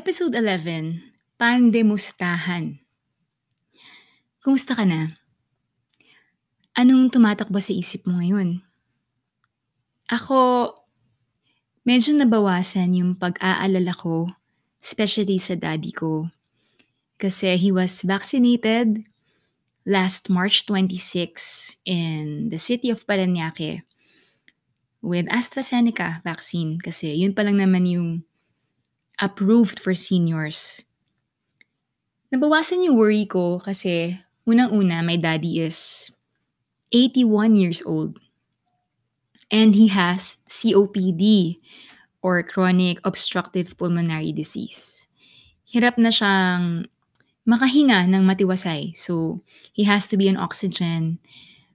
Episode 11, Pandemustahan. Kumusta ka na? Anong tumatakbo sa isip mo ngayon? Ako, medyo nabawasan yung pag-aalala ko, especially sa daddy ko. Kasi he was vaccinated last March 26 in the city of Paranaque with AstraZeneca vaccine kasi yun pa lang naman yung approved for seniors. Nabawasan yung worry ko kasi unang-una, my daddy is 81 years old. And he has COPD or chronic obstructive pulmonary disease. Hirap na siyang makahinga ng matiwasay. So, he has to be on oxygen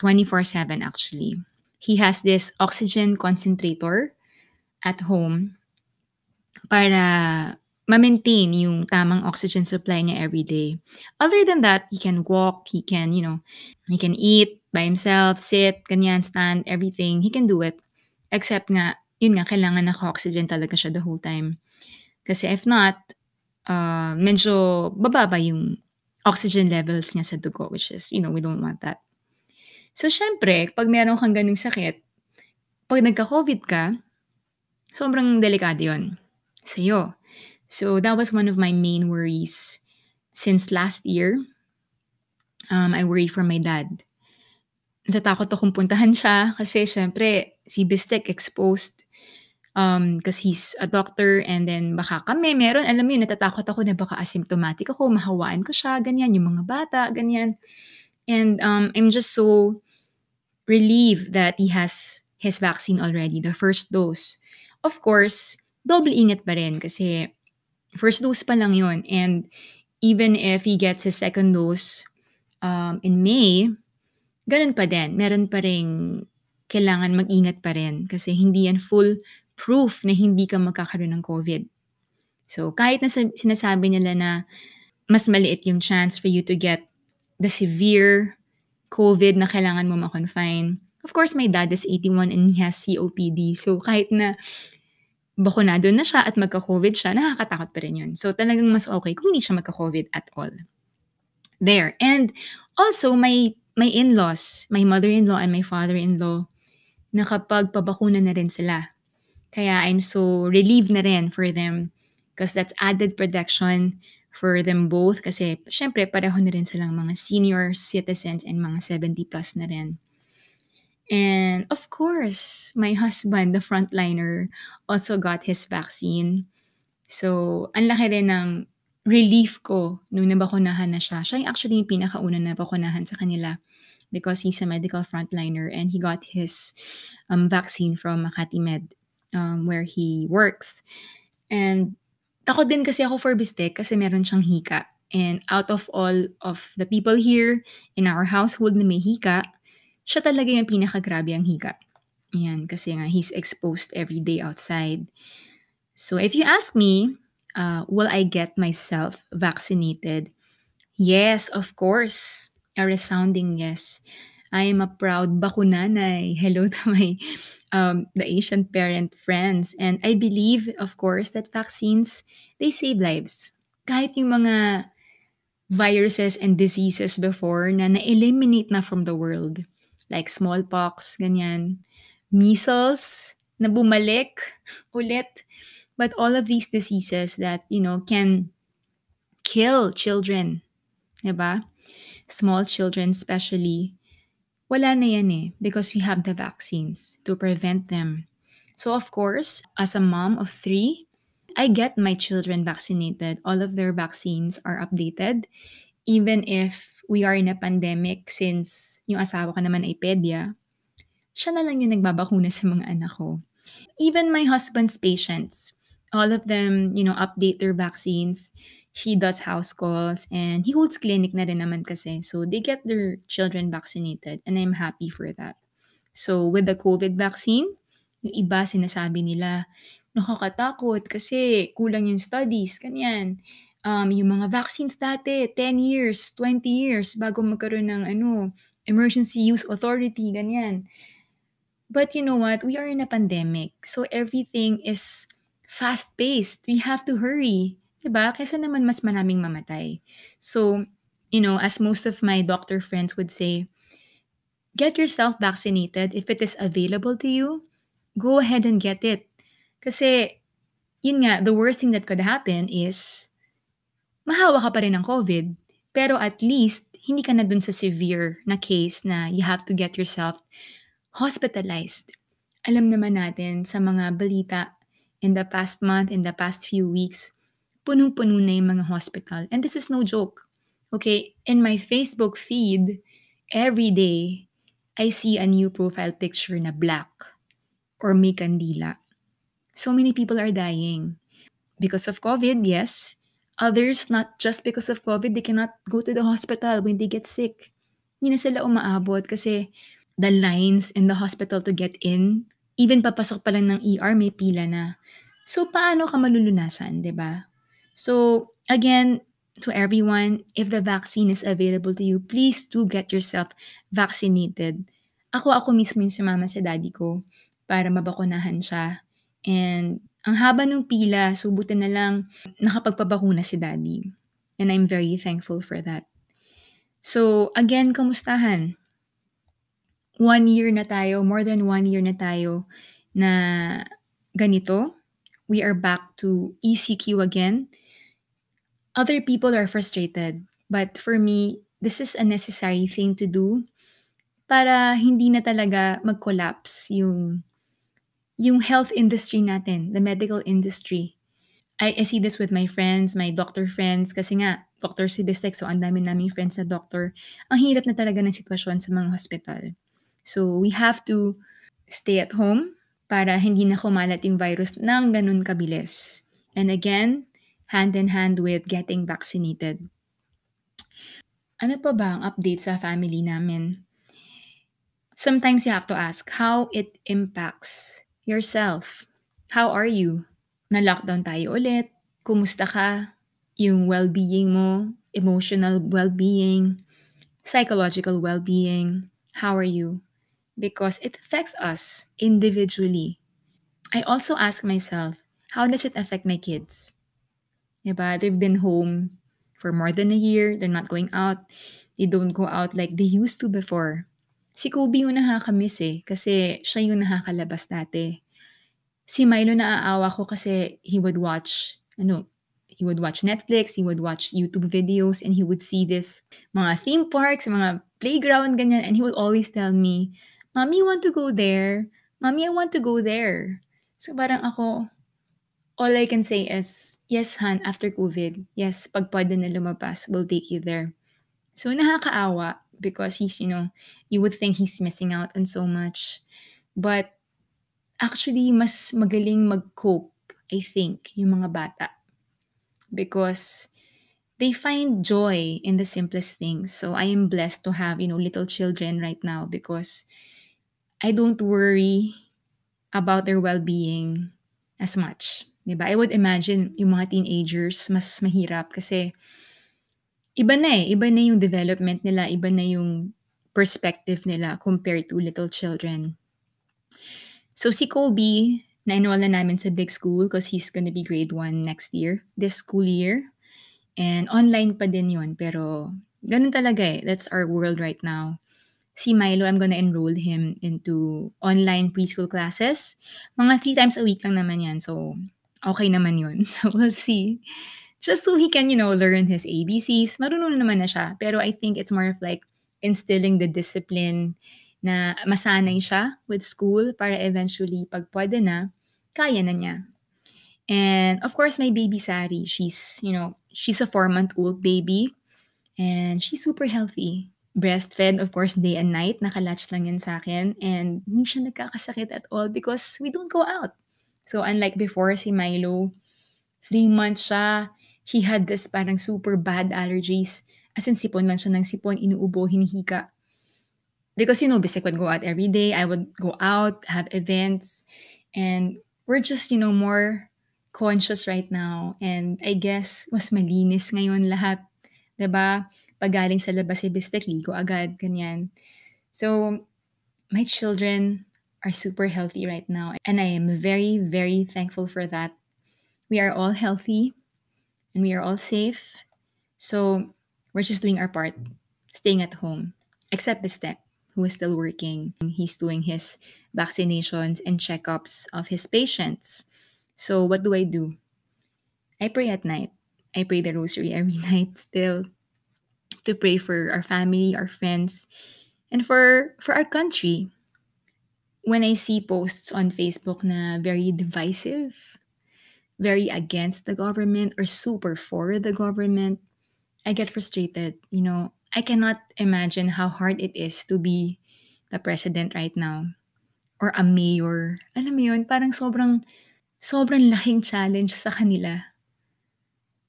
24-7 actually. He has this oxygen concentrator at home para ma-maintain yung tamang oxygen supply niya every day. Other than that, he can walk, he can, you know, he can eat by himself, sit, ganyan, stand, everything. He can do it. Except nga, yun nga, kailangan naka-oxygen talaga siya the whole time. Kasi if not, uh, medyo bababa yung oxygen levels niya sa dugo, which is, you know, we don't want that. So, syempre, pag meron kang ganung sakit, pag nagka-COVID ka, sobrang delikado yun sa'yo. So that was one of my main worries since last year. Um, I worry for my dad. Natatakot akong puntahan siya kasi syempre si Bistek exposed um, because he's a doctor and then baka kami meron, alam mo yun, natatakot ako na baka asymptomatic ako, mahawaan ko siya, ganyan, yung mga bata, ganyan. And um, I'm just so relieved that he has his vaccine already, the first dose. Of course, double ingat pa rin kasi first dose pa lang yon And even if he gets his second dose um, in May, ganun pa din. Meron pa rin kailangan mag-ingat pa rin kasi hindi yan full proof na hindi ka magkakaroon ng COVID. So, kahit na sinasabi nila na mas maliit yung chance for you to get the severe COVID na kailangan mo ma-confine. Of course, my dad is 81 and he has COPD. So, kahit na bakunado na siya at magka-COVID siya, nakakatakot pa rin yun. So talagang mas okay kung hindi siya magka-COVID at all. There. And also, my, my in-laws, my mother-in-law and my father-in-law, nakapagpabakuna na rin sila. Kaya I'm so relieved na rin for them because that's added protection for them both kasi syempre pareho na rin silang mga senior citizens and mga 70 plus na rin. And of course, my husband, the frontliner, also got his vaccine. So, ang laki rin ng relief ko nung nabakunahan na siya. Siya yung actually yung pinakauna na bakunahan sa kanila because he's a medical frontliner and he got his um, vaccine from Makati Med um, where he works. And takot din kasi ako for Bistek kasi meron siyang hika. And out of all of the people here in our household na may hika, siya talaga yung pinakagrabe ang hika. Yan, kasi nga he's exposed every day outside. So if you ask me, uh, will I get myself vaccinated? Yes, of course. A resounding yes. I am a proud bakunanay. Hello to my um, the Asian parent friends. And I believe, of course, that vaccines, they save lives. Kahit yung mga viruses and diseases before na na-eliminate na from the world like smallpox, ganyan, measles, na bumalik ulit. But all of these diseases that, you know, can kill children, diba? Small children especially, wala na yan eh because we have the vaccines to prevent them. So of course, as a mom of three, I get my children vaccinated. All of their vaccines are updated. Even if we are in a pandemic since yung asawa ko naman ay pedya, siya na lang yung nagbabakuna sa mga anak ko. Even my husband's patients, all of them, you know, update their vaccines. He does house calls and he holds clinic na rin naman kasi. So they get their children vaccinated and I'm happy for that. So with the COVID vaccine, yung iba sinasabi nila, nakakatakot kasi kulang yung studies, kanyan um, yung mga vaccines dati, 10 years, 20 years bago magkaroon ng ano, emergency use authority, ganyan. But you know what? We are in a pandemic. So everything is fast-paced. We have to hurry. 'Di ba? Kaysa naman mas maraming mamatay. So, you know, as most of my doctor friends would say, get yourself vaccinated if it is available to you, go ahead and get it. Kasi, yun nga, the worst thing that could happen is mahawa ka pa rin ng COVID, pero at least hindi ka na dun sa severe na case na you have to get yourself hospitalized. Alam naman natin sa mga balita in the past month, in the past few weeks, punong-puno na yung mga hospital. And this is no joke. Okay, in my Facebook feed, every day, I see a new profile picture na black or may kandila. So many people are dying. Because of COVID, yes. Others, not just because of COVID, they cannot go to the hospital when they get sick. Hindi na sila umaabot kasi the lines in the hospital to get in, even papasok pa lang ng ER, may pila na. So, paano ka malulunasan, di ba? So, again, to everyone, if the vaccine is available to you, please do get yourself vaccinated. Ako, ako mismo yung sumama sa daddy ko para mabakunahan siya. And ang haba ng pila, so buti na lang nakapagpabakuna si daddy. And I'm very thankful for that. So, again, kamustahan? One year na tayo, more than one year na tayo na ganito. We are back to ECQ again. Other people are frustrated, but for me, this is a necessary thing to do para hindi na talaga mag-collapse yung yung health industry natin, the medical industry. I, I see this with my friends, my doctor friends, kasi nga, doctor si Bistek, so ang dami naming friends na doctor. Ang hirap na talaga ng sitwasyon sa mga hospital. So, we have to stay at home para hindi na kumalat yung virus ng ganun kabilis. And again, hand in hand with getting vaccinated. Ano pa ba ang update sa family namin? Sometimes you have to ask how it impacts yourself. How are you? Na-lockdown tayo ulit. Kumusta ka? Yung well-being mo, emotional well-being, psychological well-being. How are you? Because it affects us individually. I also ask myself, how does it affect my kids? Diba? They've been home for more than a year. They're not going out. They don't go out like they used to before. Si Kobe yung nakakamiss eh, kasi siya yung nakakalabas dati. Si Milo naaawa ko kasi he would watch, ano, he would watch Netflix, he would watch YouTube videos, and he would see this mga theme parks, mga playground, ganyan, and he would always tell me, Mommy, I want to go there. Mommy, I want to go there. So parang ako, all I can say is, yes, Han, after COVID, yes, pag pwede na lumabas, we'll take you there. So nakakaawa because he's, you know, you would think he's missing out on so much. But actually, mas magaling mag-cope, I think, yung mga bata. Because they find joy in the simplest things. So I am blessed to have, you know, little children right now because I don't worry about their well-being as much. Diba? I would imagine yung mga teenagers mas mahirap kasi iba na eh. Iba na yung development nila, iba na yung perspective nila compared to little children. So si Kobe, na-enroll na namin sa big school because he's gonna be grade 1 next year, this school year. And online pa din yun, pero ganun talaga eh. That's our world right now. Si Milo, I'm gonna enroll him into online preschool classes. Mga three times a week lang naman yan, so okay naman yun. So we'll see. Just so he can, you know, learn his ABCs. Marunong naman na siya. Pero I think it's more of like instilling the discipline na masanay siya with school para eventually, pag pwede na, kaya na niya. And of course, my baby Sari, she's, you know, she's a four-month-old baby. And she's super healthy. Breastfed, of course, day and night. Nakalatch lang yan sa akin. And hindi siya nagkakasakit at all because we don't go out. So unlike before, si Milo, three months siya, he had this parang super bad allergies. As in, sipon lang siya ng sipon, inuubo, hinihika. Because, you know, Bisek would go out every day. I would go out, have events. And we're just, you know, more conscious right now. And I guess, mas malinis ngayon lahat. ba? Pag galing sa labas eh, si Bistek, ligo agad, ganyan. So, my children are super healthy right now. And I am very, very thankful for that. We are all healthy. And we are all safe. So we're just doing our part, staying at home, except Step, who is still working. He's doing his vaccinations and checkups of his patients. So what do I do? I pray at night. I pray the rosary every night still to pray for our family, our friends, and for for our country. When I see posts on Facebook na very divisive, very against the government or super for the government, I get frustrated. You know, I cannot imagine how hard it is to be the president right now or a mayor. Alam mo yun, parang sobrang sobrang laking challenge sa kanila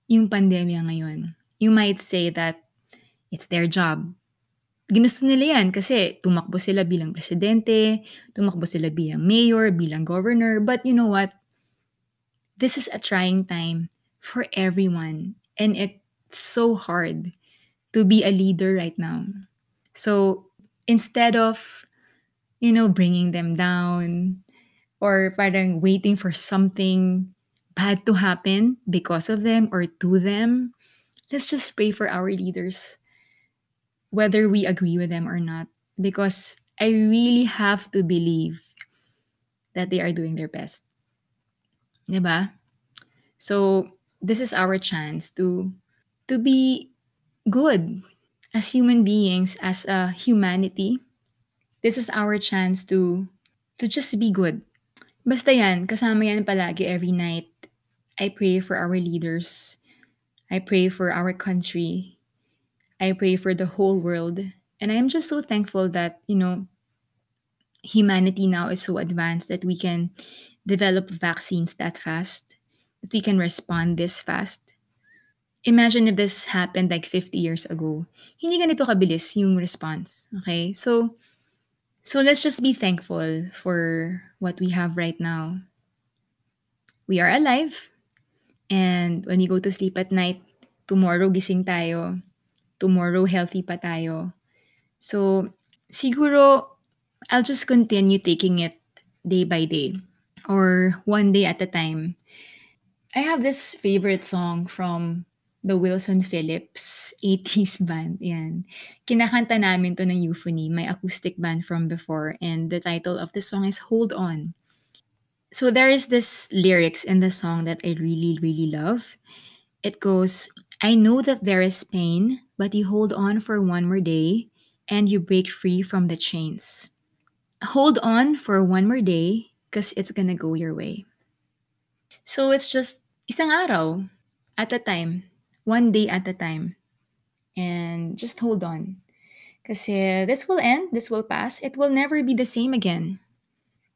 yung pandemya ngayon. You might say that it's their job. Ginusto nila yan kasi tumakbo sila bilang presidente, tumakbo sila bilang mayor, bilang governor. But you know what? This is a trying time for everyone. And it's so hard to be a leader right now. So instead of, you know, bringing them down or parang waiting for something bad to happen because of them or to them, let's just pray for our leaders, whether we agree with them or not. Because I really have to believe that they are doing their best. Diba? So this is our chance to to be good as human beings, as a humanity. This is our chance to to just be good. Basta yan, kasama yan palagi every night. I pray for our leaders. I pray for our country. I pray for the whole world. And I'm just so thankful that, you know, humanity now is so advanced that we can develop vaccines that fast, that we can respond this fast. Imagine if this happened like 50 years ago. Hindi ganito kabilis yung response. Okay? So, so let's just be thankful for what we have right now. We are alive. And when we go to sleep at night, tomorrow gising tayo. Tomorrow healthy pa tayo. So, siguro, I'll just continue taking it day by day or one day at a time. I have this favorite song from the Wilson Phillips 80s band. Yan. Kinakanta namin to ng Euphony, my acoustic band from before. And the title of the song is Hold On. So there is this lyrics in the song that I really, really love. It goes, I know that there is pain, but you hold on for one more day and you break free from the chains. Hold on for one more day because it's gonna go your way. So it's just isang araw at a time, one day at a time. And just hold on. Kasi eh, this will end, this will pass, it will never be the same again.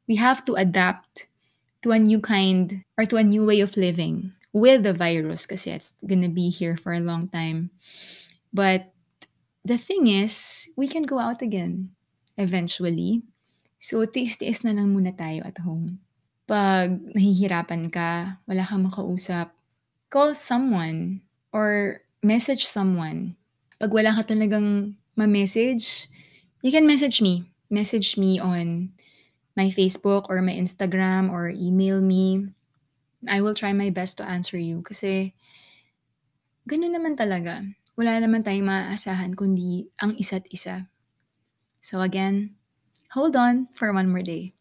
We have to adapt to a new kind or to a new way of living with the virus kasi it's gonna be here for a long time. But the thing is, we can go out again eventually. So, tiis-tiis na lang muna tayo at home. Pag nahihirapan ka, wala kang makausap, call someone or message someone. Pag wala ka talagang ma-message, you can message me. Message me on my Facebook or my Instagram or email me. I will try my best to answer you kasi ganun naman talaga. Wala naman tayong maaasahan kundi ang isa't isa. So again, hold on for one more day.